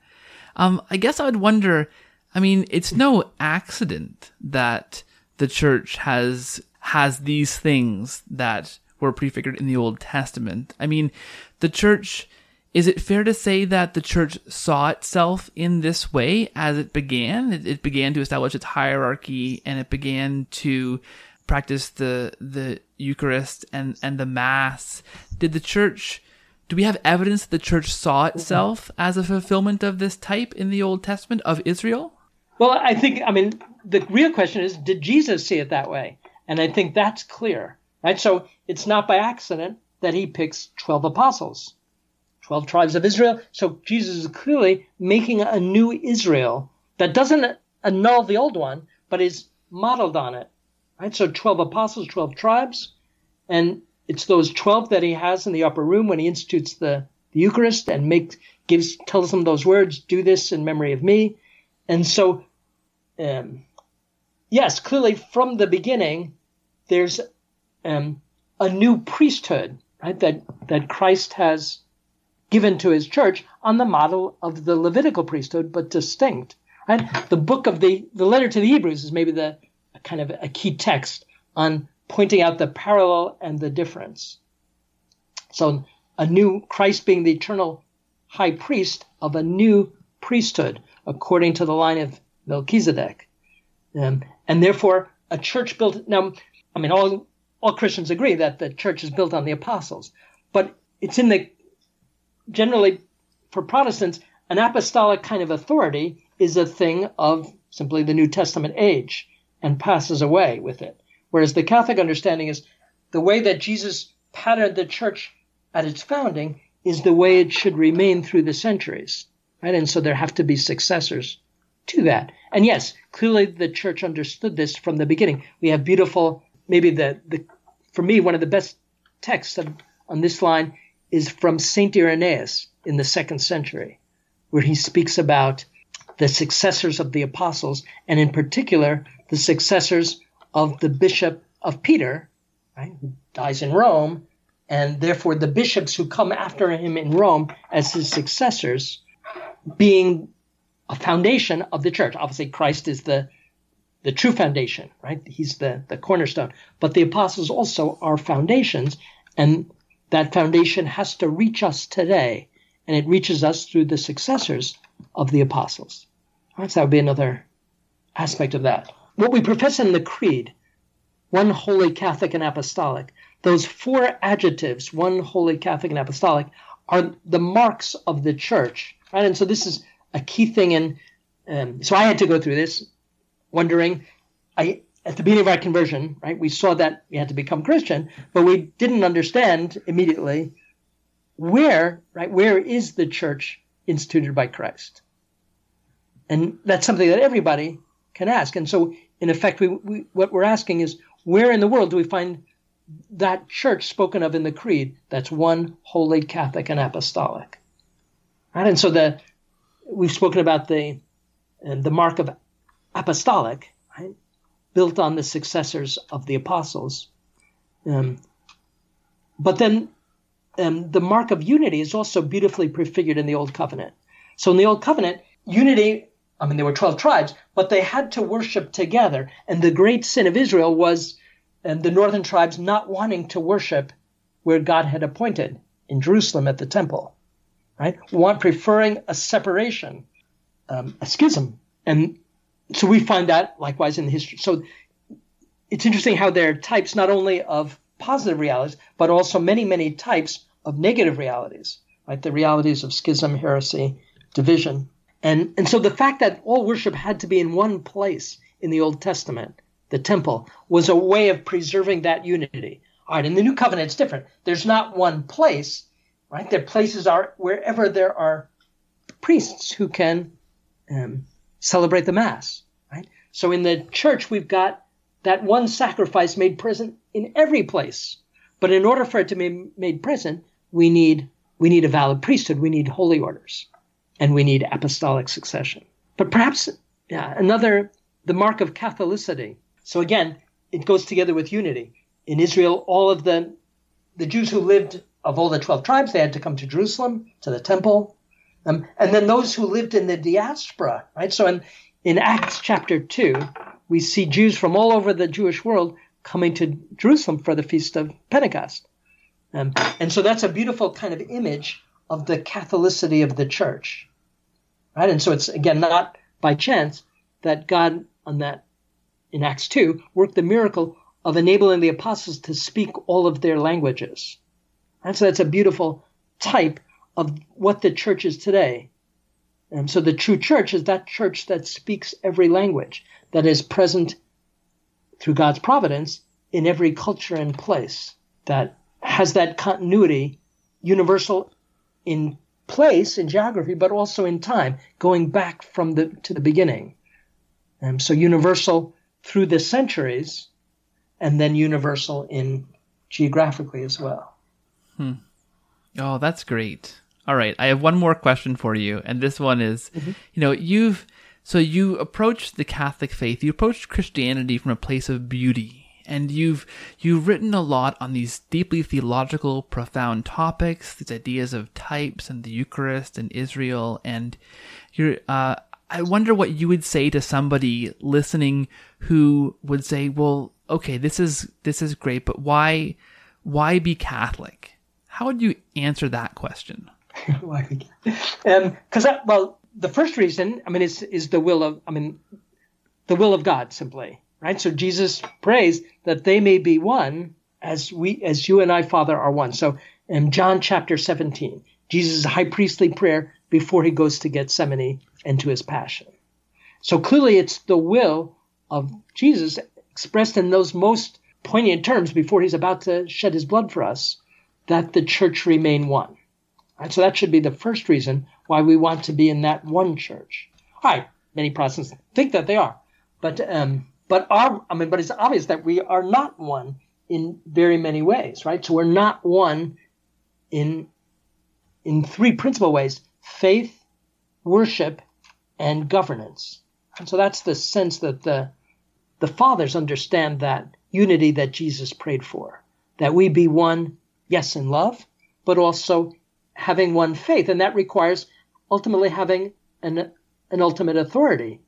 Um, I guess I would wonder. I mean, it's no accident that the church has has these things that were prefigured in the Old Testament. I mean, the church. Is it fair to say that the church saw itself in this way as it began? It, it began to establish its hierarchy and it began to practice the the Eucharist and and the Mass. Did the church? Do we have evidence that the church saw itself as a fulfillment of this type in the Old Testament of Israel? Well, I think I mean the real question is, did Jesus see it that way? And I think that's clear, right? So it's not by accident that he picks twelve apostles, twelve tribes of Israel. So Jesus is clearly making a new Israel that doesn't annul the old one, but is modeled on it Right? So 12 apostles, 12 tribes, and it's those 12 that he has in the upper room when he institutes the, the Eucharist and makes gives tells them those words, do this in memory of me. And so um, yes, clearly from the beginning, there's um, a new priesthood, right? That that Christ has given to his church on the model of the Levitical priesthood, but distinct. Right? The book of the the letter to the Hebrews is maybe the kind of a key text on pointing out the parallel and the difference. So, a new Christ being the eternal high priest of a new priesthood according to the line of Melchizedek. Um, and therefore, a church built. Now, I mean, all, all Christians agree that the church is built on the apostles, but it's in the generally for Protestants, an apostolic kind of authority is a thing of simply the New Testament age and passes away with it. Whereas the Catholic understanding is the way that Jesus patterned the church at its founding is the way it should remain through the centuries. Right? And so there have to be successors to that. And yes, clearly the church understood this from the beginning. We have beautiful, maybe the, the for me, one of the best texts on this line is from St. Irenaeus in the second century, where he speaks about the successors of the apostles, and in particular, the successors of the bishop of Peter, right, who dies in Rome, and therefore the bishops who come after him in Rome as his successors, being a foundation of the church. Obviously, Christ is the the true foundation, right? He's the, the cornerstone. But the apostles also are foundations, and that foundation has to reach us today, and it reaches us through the successors of the apostles. All right, so that would be another aspect of that what we profess in the Creed, one holy Catholic and apostolic, those four adjectives, one holy Catholic and apostolic, are the marks of the church. Right? And so this is a key thing in um, so I had to go through this, wondering, I at the beginning of our conversion, right, we saw that we had to become Christian, but we didn't understand immediately where, right, where is the church instituted by Christ? And that's something that everybody can ask. And so, in effect, we, we, what we're asking is where in the world do we find that church spoken of in the creed that's one holy Catholic and apostolic? Right? And so the we've spoken about the uh, the mark of apostolic, right? built on the successors of the apostles. Um, but then um, the mark of unity is also beautifully prefigured in the Old Covenant. So in the Old Covenant, unity I mean, there were 12 tribes, but they had to worship together. And the great sin of Israel was uh, the northern tribes not wanting to worship where God had appointed in Jerusalem at the temple, right? Want preferring a separation, um, a schism. And so we find that likewise in the history. So it's interesting how there are types not only of positive realities, but also many, many types of negative realities, right? The realities of schism, heresy, division. And, and so the fact that all worship had to be in one place in the Old Testament, the temple, was a way of preserving that unity. All right, in the New Covenant, it's different. There's not one place, right? Their places are wherever there are priests who can um, celebrate the Mass, right? So in the church, we've got that one sacrifice made present in every place. But in order for it to be made present, we need we need a valid priesthood. We need holy orders and we need apostolic succession. But perhaps yeah, another, the mark of Catholicity. So again, it goes together with unity. In Israel, all of the the Jews who lived of all the twelve tribes, they had to come to Jerusalem to the temple, um, and then those who lived in the diaspora, right? So in in Acts chapter two, we see Jews from all over the Jewish world coming to Jerusalem for the feast of Pentecost, um, and so that's a beautiful kind of image of the Catholicity of the church, right? And so it's again not by chance that God on that in Acts 2 worked the miracle of enabling the apostles to speak all of their languages. And so that's a beautiful type of what the church is today. And so the true church is that church that speaks every language, that is present through God's providence in every culture and place, that has that continuity, universal in place, in geography, but also in time, going back from the to the beginning. Um, so universal through the centuries, and then universal in geographically as well. Hmm. Oh, that's great. All right, I have one more question for you, and this one is, mm-hmm. you know, you've so you approached the Catholic faith, you approached Christianity from a place of beauty, and you've you've written a lot on these deeply theological, profound topics, these ideas of types and the Eucharist and Israel, and you're uh, I wonder what you would say to somebody listening who would say, "Well, okay, this is this is great, but why why be Catholic?" How would you answer that question? Because um, well, the first reason, I mean, is is the will of, I mean, the will of God simply, right? So Jesus prays that they may be one as we, as you and I, Father, are one. So in John chapter 17, Jesus' high priestly prayer before he goes to Gethsemane and to his passion. So clearly, it's the will of Jesus expressed in those most poignant terms before he's about to shed his blood for us that the church remain one. So that should be the first reason why we want to be in that one church. All right, many Protestants think that they are, but um, but our I mean, but it's obvious that we are not one in very many ways, right? So we're not one in in three principal ways: faith, worship, and governance. And so that's the sense that the, the fathers understand that unity that Jesus prayed for, that we be one, yes, in love, but also having one faith. And that requires ultimately having an, an ultimate authority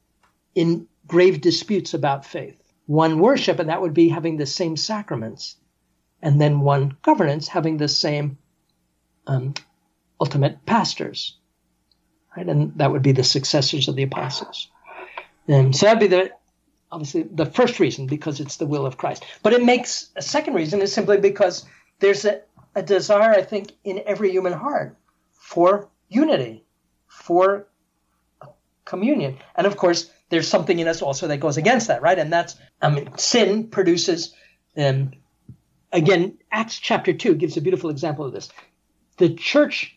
in grave disputes about faith. One worship, and that would be having the same sacraments. And then one governance, having the same um, ultimate pastors right? And that would be the successors of the apostles. And so that'd be the obviously the first reason because it's the will of Christ. But it makes a second reason is simply because there's a, a desire, I think, in every human heart for unity, for communion. And of course, there's something in us also that goes against that, right? And that's, I mean, sin produces, um, again, Acts chapter 2 gives a beautiful example of this. The church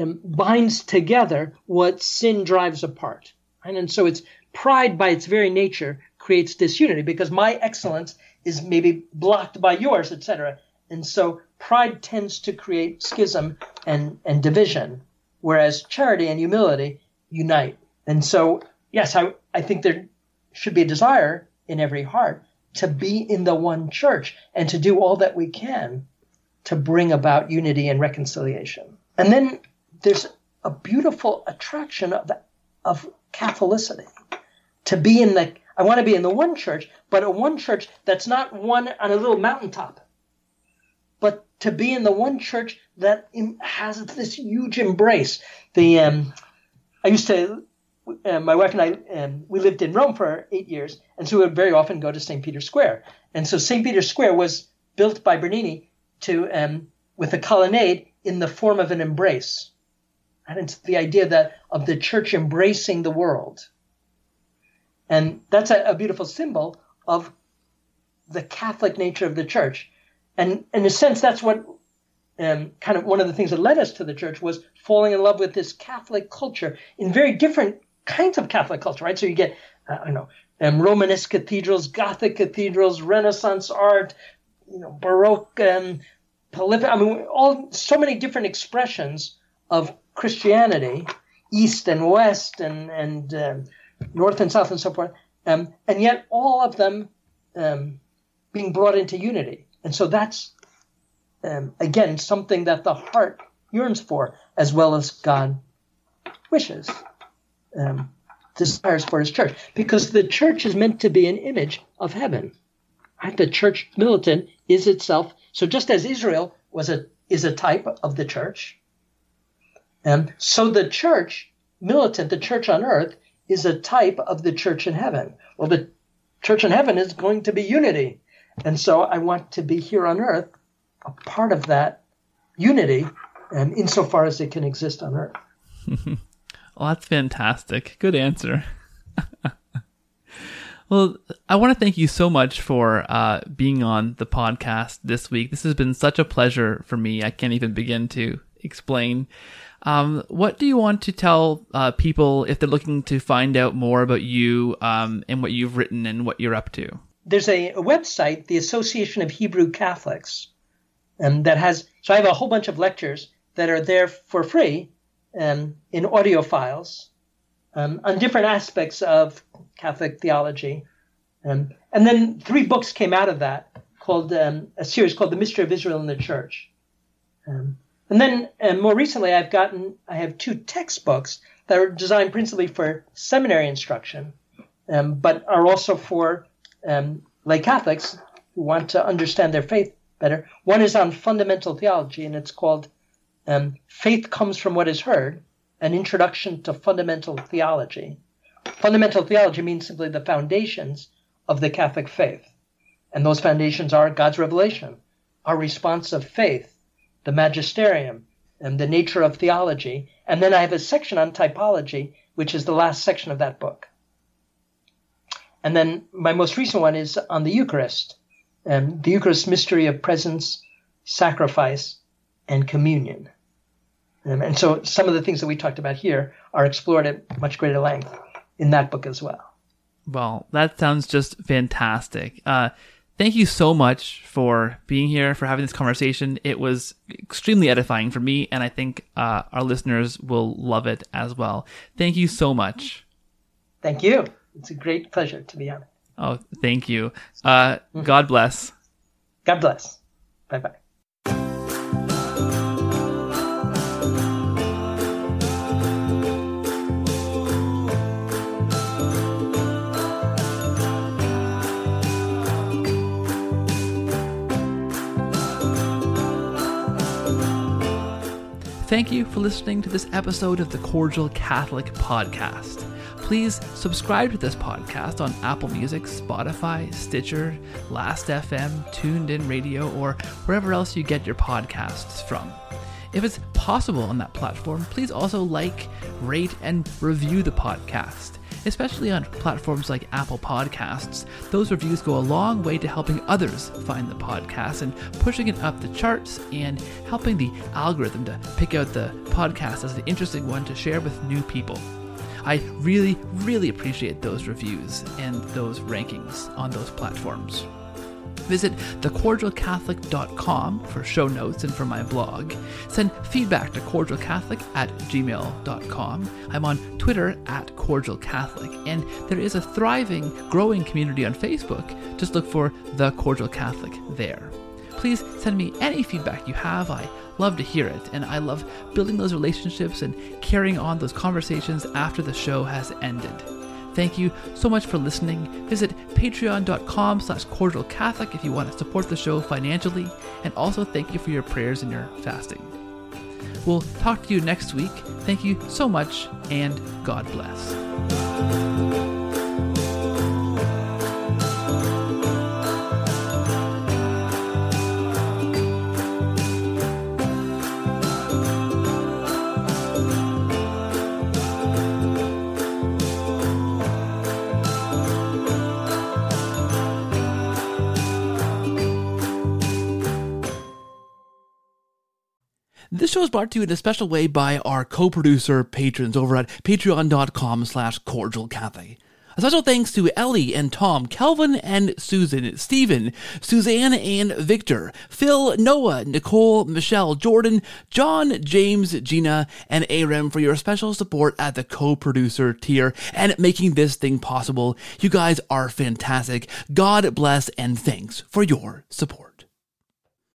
um, binds together what sin drives apart. Right? And so it's pride by its very nature creates disunity because my excellence is maybe blocked by yours, etc. And so pride tends to create schism and, and division, whereas charity and humility unite. And so, yes, I, I think there should be a desire in every heart to be in the one church and to do all that we can to bring about unity and reconciliation. And then there's a beautiful attraction of of Catholicity. To be in the, I want to be in the one church, but a one church that's not one on a little mountaintop, to be in the one church that has this huge embrace. The um, I used to, uh, my wife and I, um, we lived in Rome for eight years, and so we would very often go to St. Peter's Square. And so St. Peter's Square was built by Bernini to um, with a colonnade in the form of an embrace. And it's the idea that of the church embracing the world. And that's a, a beautiful symbol of the Catholic nature of the church. And in a sense, that's what um, kind of one of the things that led us to the church was falling in love with this Catholic culture in very different kinds of Catholic culture, right? So you get, uh, I know, um, Romanesque cathedrals, Gothic cathedrals, Renaissance art, you know, Baroque, um, I mean, all so many different expressions of Christianity, East and West and and um, North and South and so forth, um, and yet all of them um, being brought into unity. And so that's, um, again, something that the heart yearns for as well as God wishes, um, desires for his church. Because the church is meant to be an image of heaven. Right? The church militant is itself. So just as Israel was a is a type of the church, um, so the church militant, the church on earth, is a type of the church in heaven. Well, the church in heaven is going to be unity. And so I want to be here on earth, a part of that unity, and insofar as it can exist on earth. well, that's fantastic. Good answer. well, I want to thank you so much for uh, being on the podcast this week. This has been such a pleasure for me. I can't even begin to explain. Um, what do you want to tell uh, people if they're looking to find out more about you um, and what you've written and what you're up to? There's a, a website, the Association of Hebrew Catholics, um, that has. So I have a whole bunch of lectures that are there for free um, in audio files um, on different aspects of Catholic theology. Um, and then three books came out of that called um, a series called The Mystery of Israel in the Church. And then and more recently, I've gotten, I have two textbooks that are designed principally for seminary instruction, but are also for um, lay Catholics who want to understand their faith better. One is on fundamental theology, and it's called um, Faith Comes from What Is Heard An Introduction to Fundamental Theology. Fundamental theology means simply the foundations of the Catholic faith. And those foundations are God's revelation, our response of faith the magisterium, and the nature of theology. And then I have a section on typology, which is the last section of that book. And then my most recent one is on the Eucharist, um, the Eucharist mystery of presence, sacrifice, and communion. Um, and so some of the things that we talked about here are explored at much greater length in that book as well. Well, that sounds just fantastic. Uh, thank you so much for being here, for having this conversation. It was extremely edifying for me, and I think uh, our listeners will love it as well. Thank you so much. Thank you. It's a great pleasure to be on. Oh, thank you. Uh, mm-hmm. God bless. God bless. Bye bye. Thank you for listening to this episode of the Cordial Catholic Podcast. Please subscribe to this podcast on Apple Music, Spotify, Stitcher, Last.fm, TuneIn Radio, or wherever else you get your podcasts from. If it's possible on that platform, please also like, rate, and review the podcast especially on platforms like Apple Podcasts. Those reviews go a long way to helping others find the podcast and pushing it up the charts and helping the algorithm to pick out the podcast as an interesting one to share with new people. I really, really appreciate those reviews and those rankings on those platforms. Visit thecordialcatholic.com for show notes and for my blog. Send feedback to cordialcatholic at gmail.com. I'm on Twitter at cordialcatholic, and there is a thriving, growing community on Facebook. Just look for The Cordial Catholic there. Please send me any feedback you have. I love to hear it, and I love building those relationships and carrying on those conversations after the show has ended. Thank you so much for listening. Visit patreon.com slash cordialcatholic if you want to support the show financially. And also thank you for your prayers and your fasting. We'll talk to you next week. Thank you so much, and God bless. This show is brought to you in a special way by our co-producer patrons over at patreon.com slash cordialcatholic. A special thanks to Ellie and Tom, Kelvin and Susan, Stephen, Susanne and Victor, Phil, Noah, Nicole, Michelle, Jordan, Jon, James, Gina, and Aram for your special support at the co-producer tier and making this thing possible. You guys are fantastic. God bless and thanks for your support.